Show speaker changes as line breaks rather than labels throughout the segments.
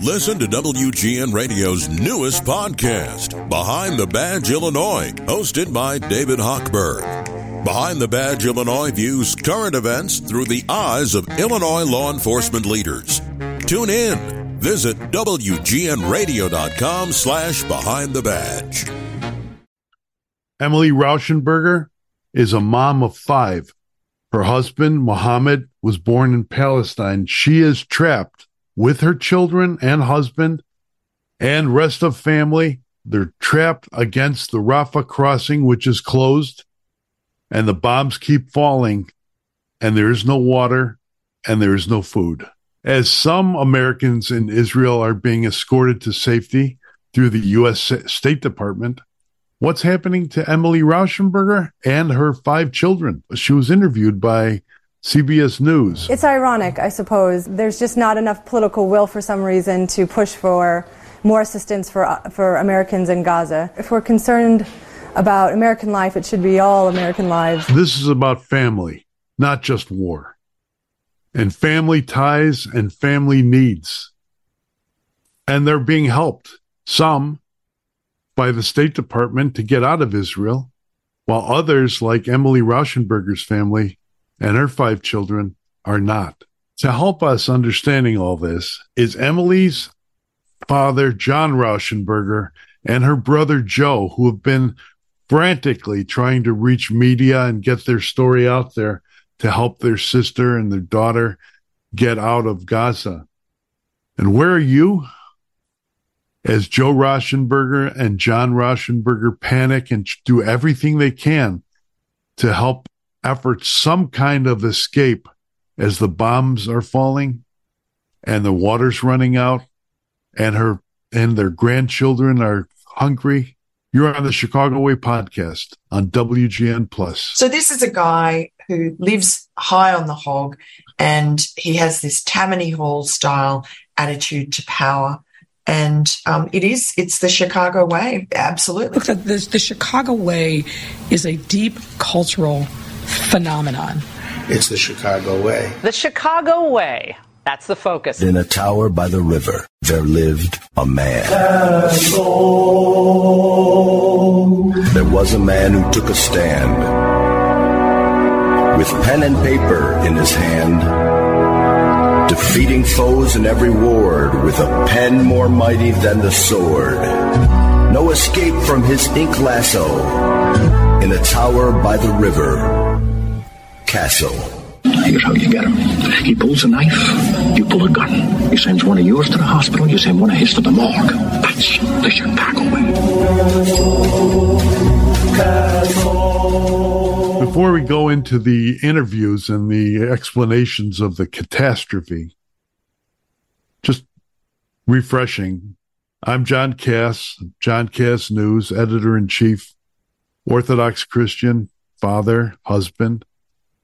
Listen to WGN Radio's newest podcast, Behind the Badge Illinois, hosted by David Hochberg. Behind the Badge Illinois views current events through the eyes of Illinois law enforcement leaders. Tune in. Visit WGNRadio.com slash Behind the Badge.
Emilee Rauschenberger is a mom of five. Her husband, Mohammad, was born in Palestine. She is trapped with her children and husband and rest of family. They're trapped against the Rafah crossing, which is closed, and the bombs keep falling, and there is no water and there is no food. As some Americans in Israel are being escorted to safety through the U.S. State Department, what's happening to Emilee Rauschenberger and her five children? She was interviewed by CBS News.
It's ironic, I suppose. There's just not enough political will for some reason to push for more assistance for, uh, for Americans in Gaza. If we're concerned about American life, it should be all American lives.
This is about family, not just war. And family ties and family needs. And they're being helped, some by the State Department to get out of Israel, while others, like Emilee Rauschenberger's family, and her five children are not. To help us understanding all this is Emilee's father, John Rauschenberger, and her brother, Joe, who have been frantically trying to reach media and get their story out there to help their sister and their daughter get out of Gaza. And where are you? As Joe Rauschenberger and John Rauschenberger panic and do everything they can to help effort some kind of escape as the bombs are falling and the water's running out and her and their grandchildren are hungry. You're on the Chicago Way podcast on WGN Plus.
So this is a guy who lives high on the hog and he has this Tammany Hall style attitude to power. And um, it is, it's the Chicago way, absolutely.
Look, the, the, the Chicago way is a deep cultural phenomenon.
It's the Chicago way.
The Chicago way. That's the focus.
In a tower by the river, there lived a man. There was a man who took a stand. With pen and paper in his hand, defeating foes in every ward with a pen more mighty than the sword. No escape from his ink lasso in a tower by the river castle.
Here's how you get him. He pulls a knife, you pull a gun. He sends one of yours to the hospital, you send one of his to the morgue. That's the Chicago way.
Before we go into the interviews and the explanations of the catastrophe, just refreshing. I'm John Kass, John Kass News, editor in chief, Orthodox Christian, father, husband.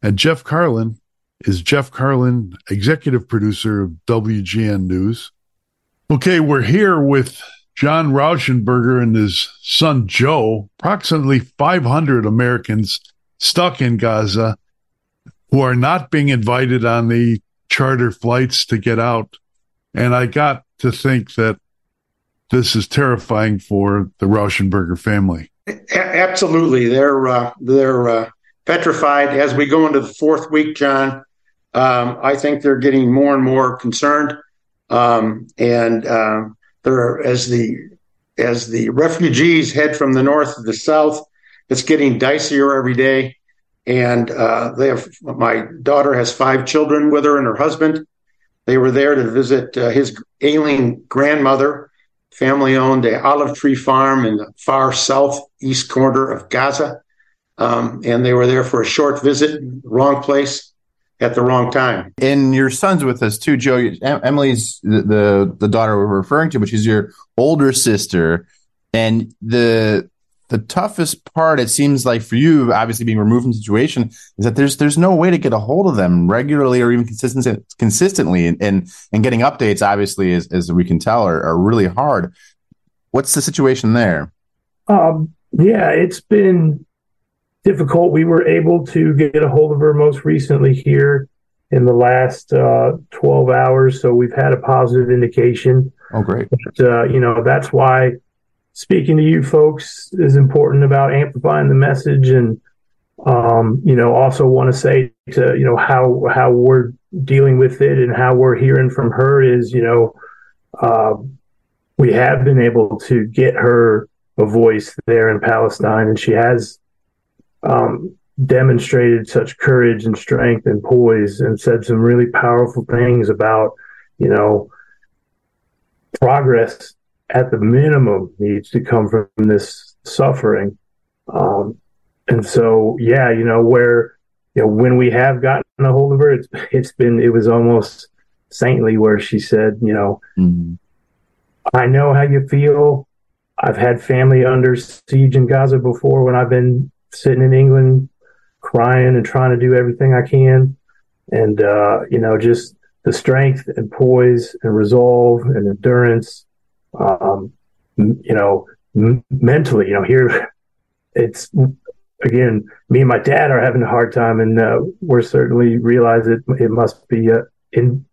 And Jeff Carlin is Jeff Carlin, executive producer of WGN News. Okay, we're here with John Rauschenberger and his son Joe, approximately 500 Americans stuck in Gaza who are not being invited on the charter flights to get out. And I got to think that this is terrifying for the Rauschenberger family.
Absolutely, they're uh, they're uh, petrified as we go into the fourth week, John. Um, I think they're getting more and more concerned, um, and um, they're as the as the refugees head from the north to the south. It's getting dicier every day, and uh, they have. My daughter has five children with her and her husband. They were there to visit uh, his ailing grandmother. Family owned a olive tree farm in the far southeast corner of Gaza um, and they were there for a short visit, wrong place at the wrong time.
And your son's with us too, Joe. Emily's the, the, the daughter we're referring to, but she's your older sister. And the the toughest part, it seems like for you, obviously being removed from the situation, is that there's there's no way to get a hold of them regularly or even consistent, consistently, and, and and getting updates, obviously, as, as we can tell, are, are really hard. What's the situation there?
Um, yeah, it's been difficult. We were able to get a hold of her most recently here in the last uh, 12 hours. So we've had a positive indication.
Oh, great.
But, uh, you know, that's why speaking to you folks is important about amplifying the message. And, um, you know, also want to say to, you know, how, how we're dealing with it and how we're hearing from her is, you know, uh, we have been able to get her a voice there in Palestine, and she has um, demonstrated such courage and strength and poise and said some really powerful things about, you know, progress at the minimum needs to come from this suffering. Um, and so, yeah, you know, where, you know, when we have gotten a hold of her, it's, it's been, it was almost saintly where she said, you know, mm-hmm. I know how you feel. I've had family under siege in Gaza before when I've been sitting in England crying and trying to do everything I can. And, uh, you know, just the strength and poise and resolve and endurance, um, you know, m- mentally, you know, here it's again, me and my dad are having a hard time and, uh, we're certainly realize it, it must be, uh, in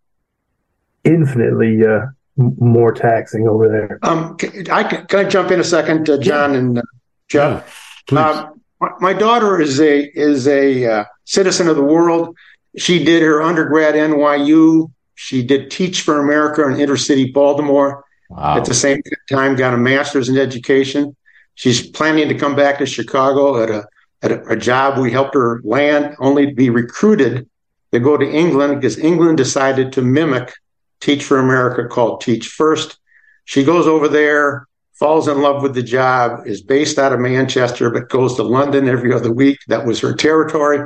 infinitely, uh, more taxing over there.
Um, can I, can I jump in a second, uh, John yeah. and uh, Jeff? Yeah, um, my daughter is a is a uh, citizen of the world. She did her undergrad NYU. She did Teach for America in intercity Baltimore. Wow. At the same time, got a master's in education. She's planning to come back to Chicago at a at a, a job we helped her land, only to be recruited to go to England because England decided to mimic Teach for America called Teach First. She goes over there, falls in love with the job, is based out of Manchester, but goes to London every other week. That was her territory.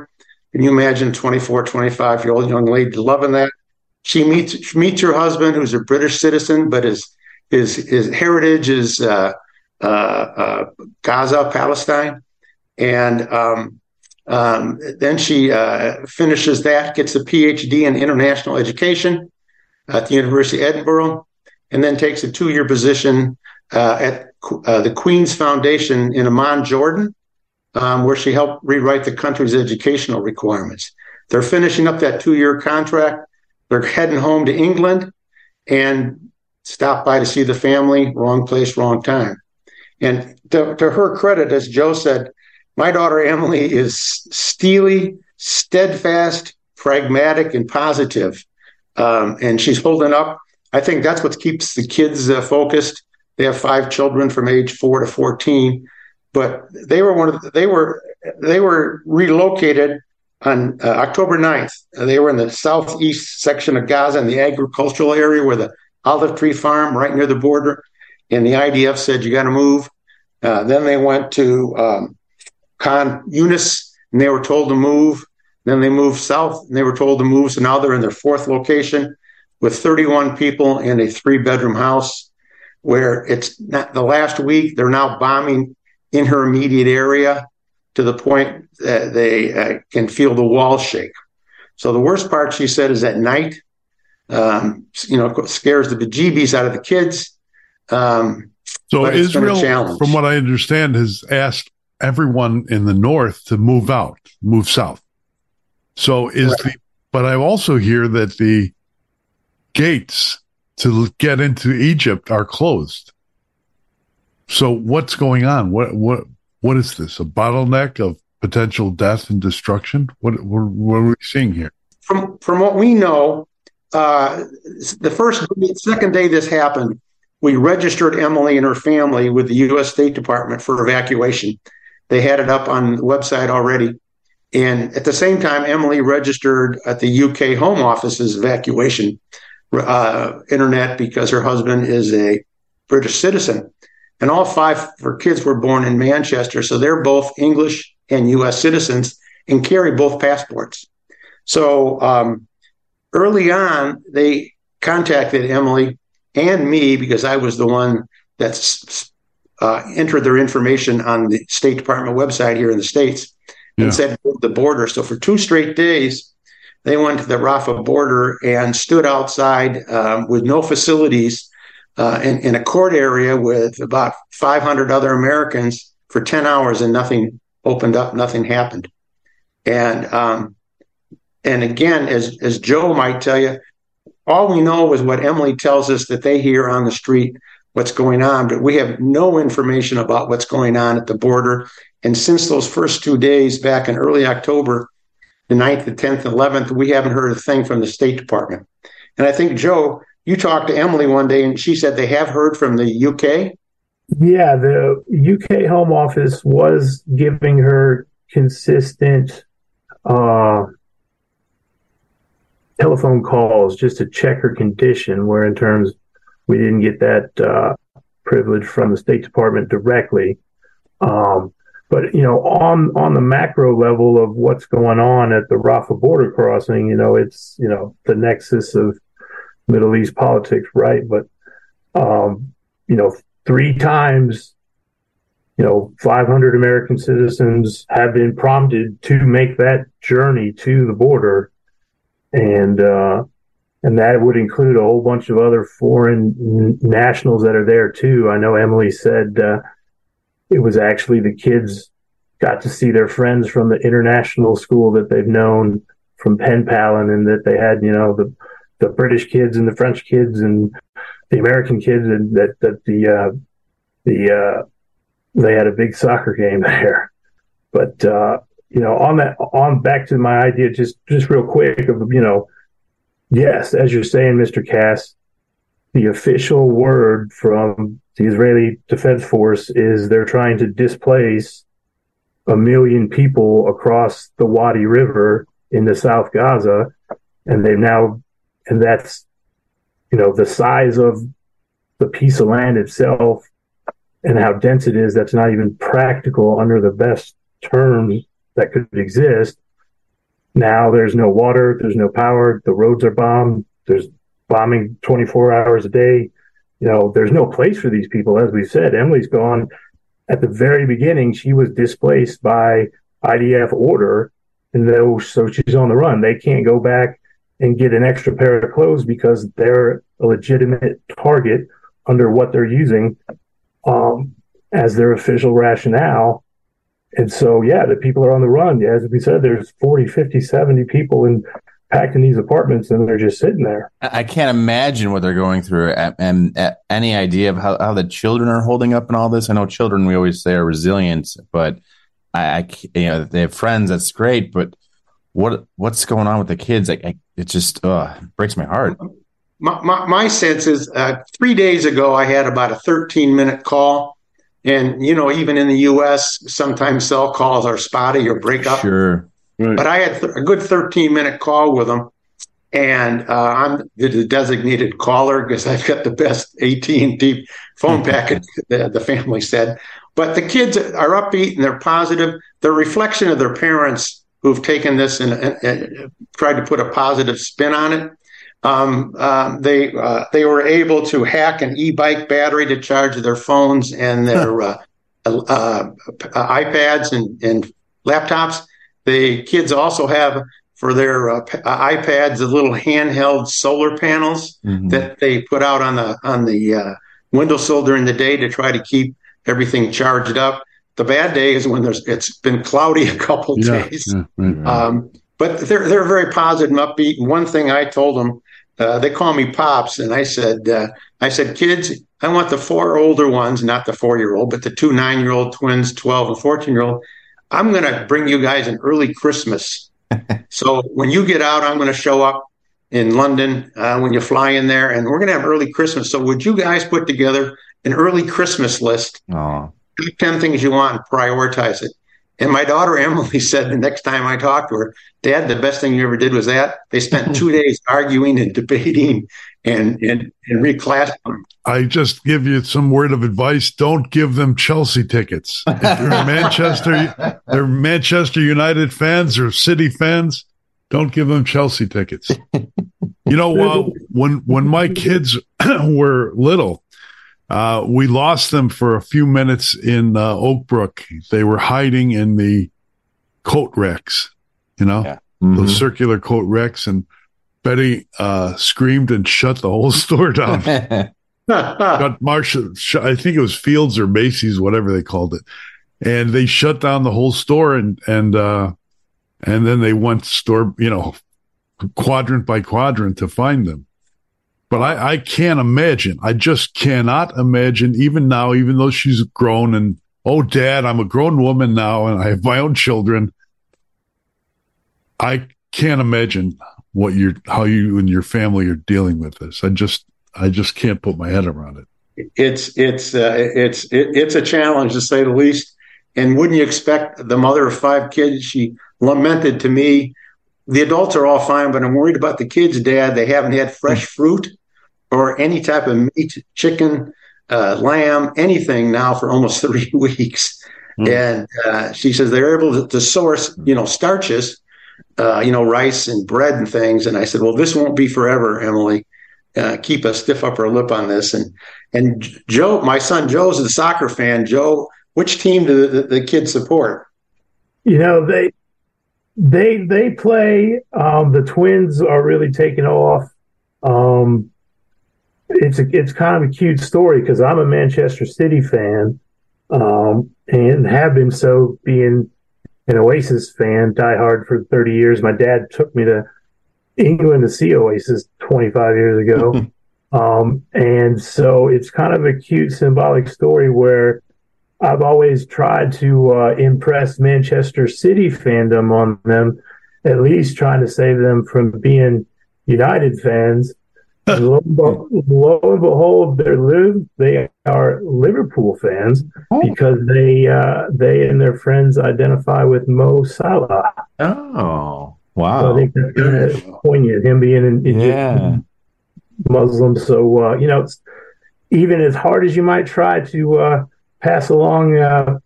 Can you imagine 24, 25 year old young lady loving that? She meets she meets her husband, who's a British citizen, but his his his heritage is uh, uh, uh, Gaza, Palestine, and um, um, then she uh, finishes that, gets a PhD in international education, at the University of Edinburgh, and then takes a two year position at uh, the Queen's Foundation in Amman, Jordan, um, where she helped rewrite the country's educational requirements. They're finishing up that two year contract. They're heading home to England and stop by to see the family. Wrong place, wrong time. And to, to her credit, as Joe said, my daughter Emilee is steely, steadfast, pragmatic, and positive um, and she's holding up. I think that's what keeps the kids uh, focused. They have five children from age four to fourteen, but they were one of the, they were they were relocated on uh, October 9th. Uh, they were in the southeast section of Gaza in the agricultural area where the olive tree farm right near the border. And the IDF said, you got to move. Uh, then they went to um, Khan Yunis and they were told to move. Then they moved south and they were told to move. So now they're in their fourth location with 31 people in a three bedroom house where it's not the last week. They're now bombing in her immediate area to the point that they uh, can feel the walls shake. So the worst part, she said, is at night. Um, you know, scares the bejeebies out of the kids. Um,
so Israel, from what I understand, has asked everyone in the north to move out, move south. So is right. the, but I also hear that the gates to get into Egypt are closed. So what's going on? What, what, what is this? A bottleneck of potential death and destruction? What, what, what are we seeing here?
From, from what we know, uh, the first, second day this happened, we registered Emilee and her family with the U.S. State Department for evacuation. They had it up on the website already. And at the same time, Emilee registered at the UK Home Office's evacuation uh, internet because her husband is a British citizen. And all five of her kids were born in Manchester. So they're both English and US citizens and carry both passports. So um, early on, they contacted Emilee and me because I was the one that uh, entered their information on the State Department website here in the States yeah. and said the border. So for two straight days, they went to the Rafah border and stood outside um, with no facilities uh, in, in, a court area with about 500 other Americans for 10 hours and nothing opened up, nothing happened. And um, and again, as as Joe might tell you, all we know is what Emilee tells us that they hear on the street, what's going on, but we have no information about what's going on at the border. And since those first two days back in early October, the 9th, the 10th, and 11th, we haven't heard a thing from the State Department. And I think, Joe, you talked to Emilee one day and she said they have heard from the UK.
Yeah, the UK Home Office was giving her consistent uh, telephone calls just to check her condition, where in terms we didn't get that uh, privilege from the State Department directly. Um, but you know, on on the macro level of what's going on at the Rafah border crossing, you know, it's you know the nexus of Middle East politics, right? But um, you know, three times, you know, 500 American citizens have been prompted to make that journey to the border, and uh, and that would include a whole bunch of other foreign nationals that are there too. I know Emilee said. Uh, it was actually the kids got to see their friends from the international school that they've known from pen paling and that they had, you know, the the British kids and the French kids and the American kids and that that the uh, the uh, they had a big soccer game there. But uh, you know, on that on back to my idea, just just real quick of you know, yes, as you're saying, Mr. Kass, the official word from the Israeli Defense Force is they're trying to displace a million people across the Wadi River in the South Gaza, and they've now, and that's, you know, the size of the piece of land itself and how dense it is. That's not even practical under the best terms that could exist. Now there's no water, there's no power, the roads are bombed, there's bombing 24 hours a day. You know, there's no place for these people. As we said, Emilee's gone at the very beginning. She was displaced by IDF order. And so she's on the run. They can't go back and get an extra pair of clothes because they're a legitimate target under what they're using um, as their official rationale. And so, yeah, the people are on the run. As we said, there's 40, 50, 70 people in packed in these apartments and they're just sitting there.
I can't imagine what they're going through and, any idea of how, how the children are holding up in all this. I know children, we always say are resilient, but I, I you know, they have friends. That's great. But what, what's going on with the kids? Like, I, it just uh, breaks my heart.
My, my, my sense is uh, three days ago, I had about a 13 minute call. And, you know, even in the US, sometimes cell calls are spotty or break up.
Sure.
Right. But I had th- a good 13 minute call with them. And uh, I'm the designated caller because I've got the best AT&T phone package, the, the family said. But the kids are upbeat and they're positive. They're a reflection of their parents who've taken this and, and, and tried to put a positive spin on it. Um, um, they uh, they were able to hack an e-bike battery to charge their phones and their uh, uh, iPads and, and laptops. The kids also have for their uh, uh iPads the little handheld solar panels mm-hmm. that they put out on the on the uh, windowsill during the day to try to keep everything charged up. The bad day is when there's it's been cloudy a couple yeah, days. Yeah, right, Um, but they're they're very positive and upbeat. And one thing I told them, uh, they call me pops, and I said uh, I said kids, I want the four older ones, not the four year old, but the two nine year old twins, twelve and fourteen year old. I'm going to bring you guys an early Christmas. so when you get out, I'm going to show up in London uh, when you fly in there, and we're going to have early Christmas. So would you guys put together an early Christmas list?
Oh.
10 things you want and prioritize it. And my daughter Emilee said the next time I talked to her, Dad, the best thing you ever did was that. They spent two days arguing and debating and and, and reclassing.
I just give you some word of advice. Don't give them Chelsea tickets. If you're Manchester, they're Manchester United fans or City fans. Don't give them Chelsea tickets. You know, well, uh, when when my kids were little, uh, we lost them for a few minutes in uh, Oakbrook. They were hiding in the coat racks, you know, yeah. mm-hmm. those circular coat racks, and Betty uh, screamed and shut the whole store down. Got Marshall, I think it was Fields or Macy's, whatever they called it, and they shut down the whole store and and uh, and then they went store, you know, quadrant by quadrant to find them. But I, I can't imagine. I just cannot imagine, even now, even though she's grown and, oh, dad, I'm a grown woman now and I have my own children. I can't imagine what you're, how you and your family are dealing with this. I just, I just can't put my head around it.
It's, it's, uh, it's, it, it's a challenge to say the least. And wouldn't you expect the mother of five kids? She lamented to me, the adults are all fine, but I'm worried about the kids, dad. They haven't had fresh fruit or any type of meat, chicken, uh, lamb, anything now for almost three weeks. Mm. And uh, she says they're able to, to source, you know, starches, uh, you know, rice and bread and things. And I said, well, this won't be forever, Emilee. Uh, keep a stiff upper lip on this. And and Joe, my son Joe's a soccer fan. Joe, which team do the, the kids support?
You know, they they they play. Um, the Twins are really taking off. Um, it's a, it's kind of a cute story because I'm a Manchester City fan, um, and have been so being an Oasis fan, diehard for 30 years. My dad took me to England to see Oasis 25 years ago. um, and so it's kind of a cute symbolic story where I've always tried to uh, impress Manchester City fandom on them, at least trying to save them from being United fans lo, and behold, they're live. They are Liverpool fans oh. because they uh, they and their friends identify with Mo Salah.
Oh, wow! So
I think that's kind of poignant. Him being an Egyptian yeah. Muslim, so uh, you know, even as hard as you might try to uh, pass along uh,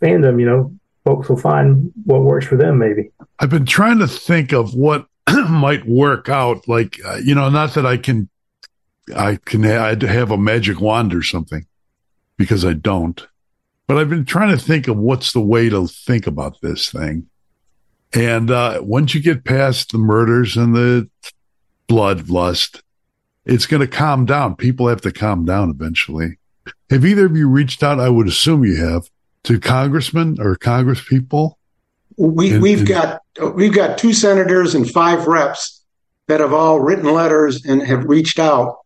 fandom, you know, folks will find what works for them. Maybe
I've been trying to think of what might work out. Like, uh, you know, not that I can, I can ha- have a magic wand or something because I don't, but I've been trying to think of what's the way to think about this thing. And uh, once you get past the murders and the bloodlust, it's going to calm down. People have to calm down eventually. Have either of you reached out? I would assume you have to congressmen or congress people
we, and, we've and, got we've got two senators and five reps that have all written letters and have reached out,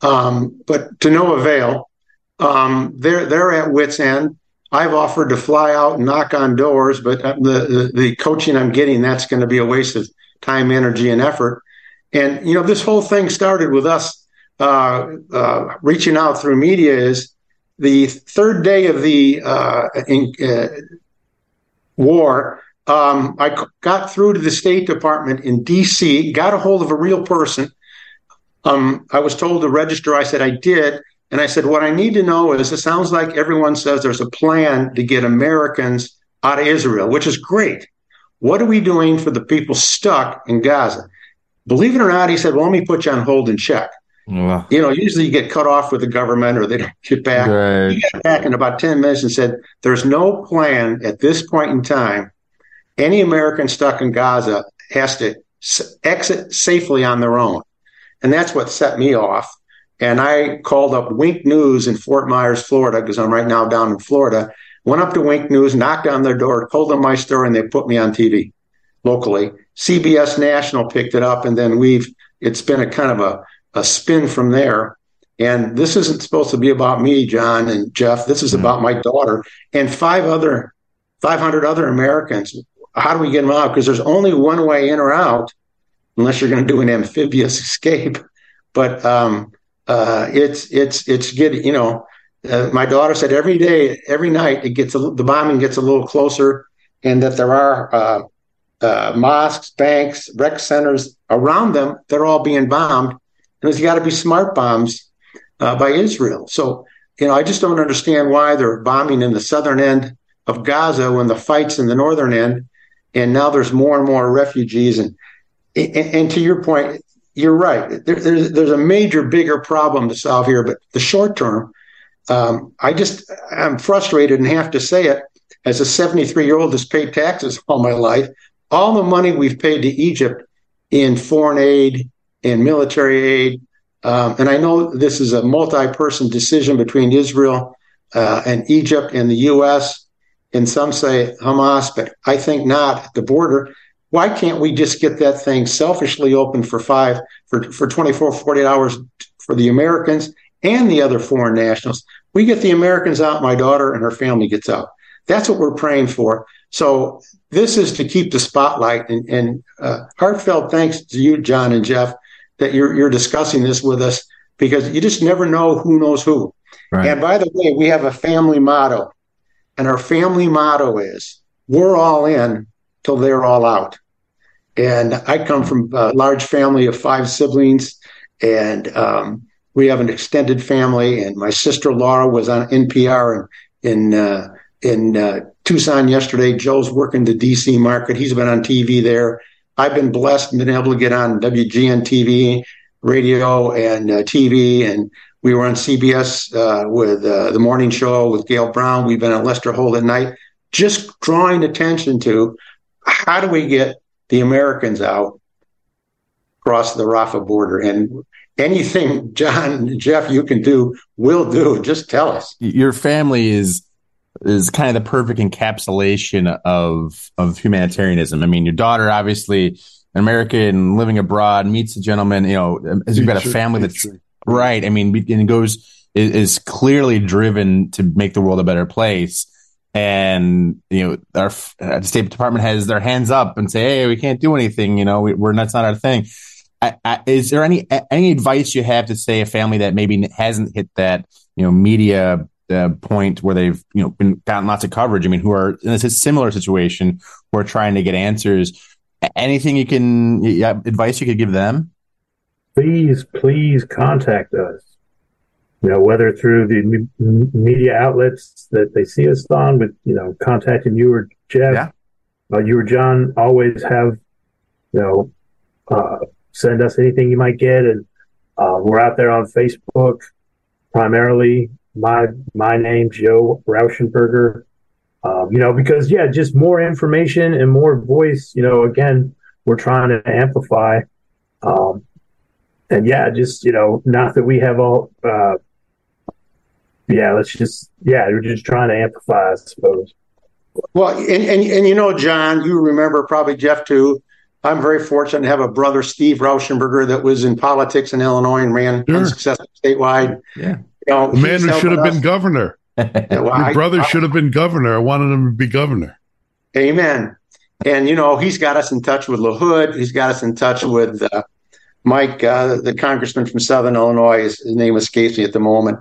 um, but to no avail. Um, they're they're at wits end. I've offered to fly out and knock on doors, but the the, the coaching I'm getting that's going to be a waste of time, energy, and effort. And you know, this whole thing started with us uh, uh, reaching out through media. Is the third day of the uh, in, uh, war? Um, I got through to the State Department in D.C., got a hold of a real person. Um, I was told to register. I said I did. And I said, what I need to know is it sounds like everyone says there's a plan to get Americans out of Israel, which is great. What are we doing for the people stuck in Gaza? Believe it or not, he said, well, let me put you on hold and check. Wow. You know, usually you get cut off with the government or they don't get back. Right. He got back in about 10 minutes and said, there's no plan at this point in time any American stuck in Gaza has to exit safely on their own. And that's what set me off. And I called up WINK News in Fort Myers, Florida, because I'm right now down in Florida. Went up to WINK News, knocked on their door, told them my story, and they put me on TV locally. CBS National picked it up, and then we've it's been a kind of a, a spin from there. And this isn't supposed to be about me, John and Jeff. This is mm-hmm. about my daughter and five other, 500 other Americans how do we get them out? Because there's only one way in or out, unless you're going to do an amphibious escape. But um, uh, it's it's it's good. You know, uh, my daughter said every day, every night, it gets a, the bombing gets a little closer, and that there are uh, uh mosques, banks, rec centers around them that are all being bombed, and there's got to be smart bombs uh, by Israel. So you know, I just don't understand why they're bombing in the southern end of Gaza when the fights in the northern end and now there's more and more refugees. And and, and to your point, you're right. There, there's there's a major, bigger problem to solve here. But the short term, um, I just I'm frustrated and have to say it as a 73 year old that's paid taxes all my life. All the money we've paid to Egypt in foreign aid and military aid, um, and I know this is a multi-person decision between Israel uh, and Egypt and the U.S and some say Hamas, but I think not at the border. why can't we just get that thing selfishly open for five, for, for 24, 48 hours for the Americans and the other foreign nationals? We get the Americans out, my daughter and her family gets out. That's what we're praying for. So this is to keep the spotlight and, and uh, heartfelt thanks to you, John and Jeff, that you're, you're discussing this with us because you just never know who knows who. Right. And by the way, we have a family motto, and our family motto is we're all in till they're all out. And I come from a large family of five siblings, and um, we have an extended family. And my sister Laura was on NPR in in uh, in uh, Tucson yesterday. Joe's working the DC market. He's been on TV there. I've been blessed and been able to get on WGN TV, radio, and uh, TV. And we were on CBS uh, with uh, the morning show with Gail Brown. We've been on Lester Holt at night, just drawing attention to how do we get the Americans out across the Rafah border. And anything, John, Jeff, you can do, we'll do. Just tell us.
Your family is is kind of the perfect encapsulation of of humanitarianism. I mean, your daughter, obviously an American living abroad, meets a gentleman. You know, as you've got a family that's right. I mean, and goes is, is clearly driven to make the world a better place. And you know, our uh, State Department has their hands up and say, "Hey, we can't do anything." You know, we, are that's not our thing. I, I, is there any any advice you have to say a family that maybe hasn't hit that you know media uh, point where they've you know been gotten lots of coverage. I mean, who are in a similar situation who are trying to get answers. Anything you can yeah, advice you could give them?
Please, please contact us. You know, whether through the media outlets that they see us on, with you know, contacting you or Jeff, yeah. uh, you or John, always have you know, uh, send us anything you might get, and uh, we're out there on Facebook primarily my my name Joe Rauschenberger. Um, you know, because yeah, just more information and more voice. You know, again, we're trying to amplify. Um, and yeah, just you know, not that we have all. Uh, yeah, let's just yeah, we're just trying to amplify, I suppose.
Well, and, and and you know, John, you remember probably Jeff too. I'm very fortunate to have a brother, Steve Rauschenberger, that was in politics in Illinois and ran sure. unsuccessful statewide.
Yeah
know, the man who should have us. been governor. Your I, brother I, should have been governor. I wanted him to be governor.
Amen. And you know, he's got us in touch with LaHood. He's got us in touch with uh, Mike, uh, the congressman from Southern Illinois. His, his, name escapes me at the moment,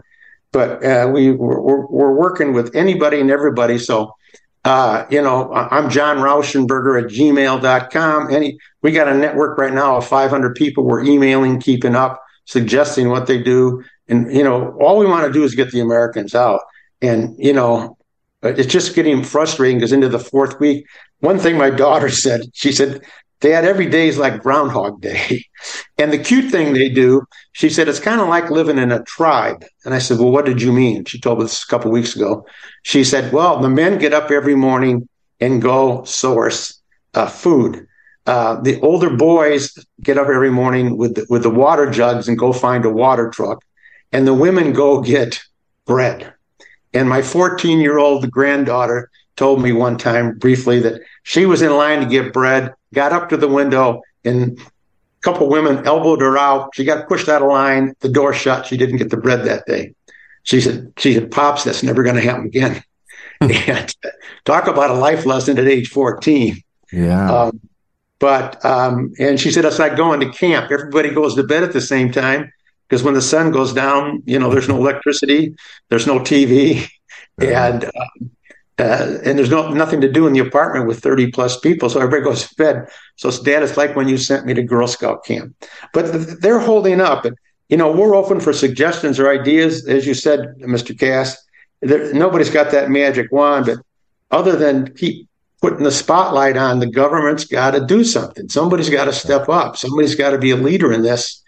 but uh, we we're, we're, working with anybody and everybody. So, uh, you know, I'm John Rauschenberger at gmail.com. Any, we got a network right now of 500 people. We're emailing, keeping up, suggesting what they do. And, you know, all we want to do is get the Americans out. And, you know, it's just getting frustrating because into the fourth week, one thing my daughter said, she said, Dad, every day is like Groundhog Day. And the cute thing they do, she said, it's kind of like living in a tribe. And I said, Well, what did you mean? She told us a couple weeks ago. She said, Well, the men get up every morning and go source uh, food. Uh, the older boys get up every morning with the, with the water jugs and go find a water truck and the women go get bread. And my 14 year old granddaughter told me one time briefly that she was in line to get bread, got up to the window, and a couple women elbowed her out. She got pushed out of line. The door shut. She didn't get the bread that day. She said, "She said, pops, that's never going to happen again." and talk about a life lesson at age 14.
Yeah. Um,
but um, and she said it's like going to camp. Everybody goes to bed at the same time because when the sun goes down, you know, there's no electricity, there's no TV, and um, uh, and there's no nothing to do in the apartment with 30 plus people. So everybody goes to bed. So dad, it's like when you sent me to Girl Scout camp, but th- they're holding up, and you know, we're open for suggestions or ideas, as you said, Mr. Kass. There, nobody's got that magic wand, but other than keep putting the spotlight on, the government's got to do something. Somebody's got to step up. Somebody's got to be a leader in this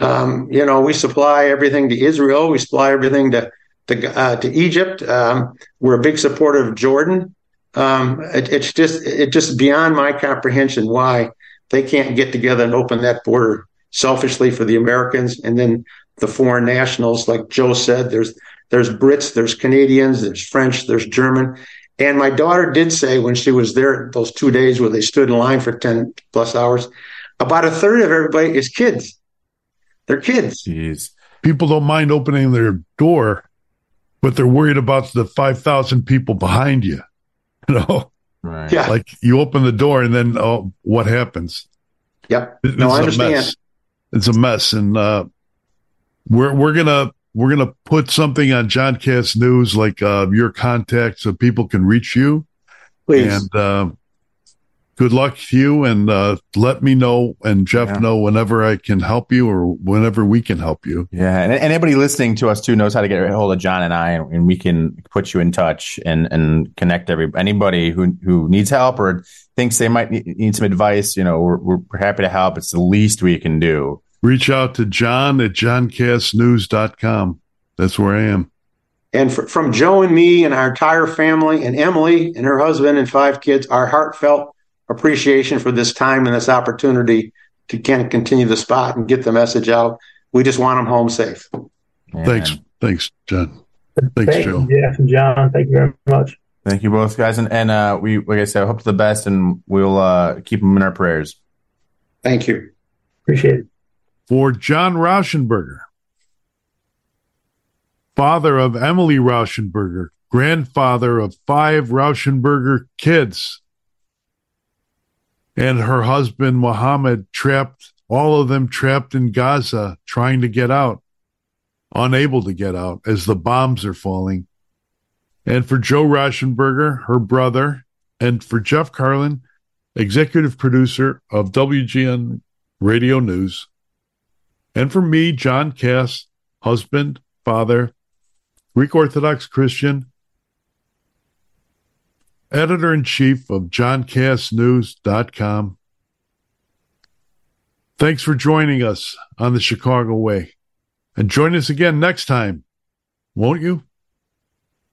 um, you know, we supply everything to Israel. We supply everything to to, uh, to Egypt. Um, we're a big supporter of Jordan. Um, it, it's just it's just beyond my comprehension why they can't get together and open that border selfishly for the Americans and then the foreign nationals. Like Joe said, there's there's Brits, there's Canadians, there's French, there's German, And my daughter did say when she was there those two days where they stood in line for 10 plus hours, about a third of everybody is kids. They're kids.
Jeez.
People don't mind opening their door, but they're worried about the 5,000 people behind you. You know?
Right.
Yeah.
Like you open the door and then, oh, what happens?
Yep.
It's
No, I
a
understand.
mess. It's a mess. And, uh, we're, we're going to, we're going to put something on John Kass News, like, uh, your contact so people can reach you.
Please.
And, uh, good luck to you and, uh, let me know and Jeff
Yeah.
know whenever I can help you or whenever we can help you.
Yeah, and, and anybody listening to us too knows how to get a hold of John and I, and, and we can put you in touch and and connect every anybody who who needs help or thinks they might need, need some advice. You know, we're, we're happy to help. It's the least we can do.
Reach out to John at johnkassnews.com. That's where I am.
And fr- from Joe and me and our entire family and Emilee and her husband and five kids, our heartfelt appreciation for this time and this opportunity to kind of continue the spot and get the message out. We just want them home safe.
And
Thanks. Thanks, John. Thanks,
Thank
Joe.
you, Jeff and John. Thank you very much.
Thank you both, guys, and and uh, we like I said, hope for the best, and we'll uh, keep them in our prayers.
Thank you.
Appreciate it.
For John Rauschenberger, father of Emilee Rauschenberger, grandfather of five Rauschenberger kids, and her husband Mohammad trapped, all of them trapped in Gaza, trying to get out, unable to get out as the bombs are falling. And for Joe Rauschenberger, her brother, and for Jeff Carlin, executive producer of WGN Radio News. And for me, John Kass, husband, father, Greek Orthodox Christian, editor in chief of JohnKassNews.com. Thanks for joining us on the Chicago Way. And join us again next time, won't you?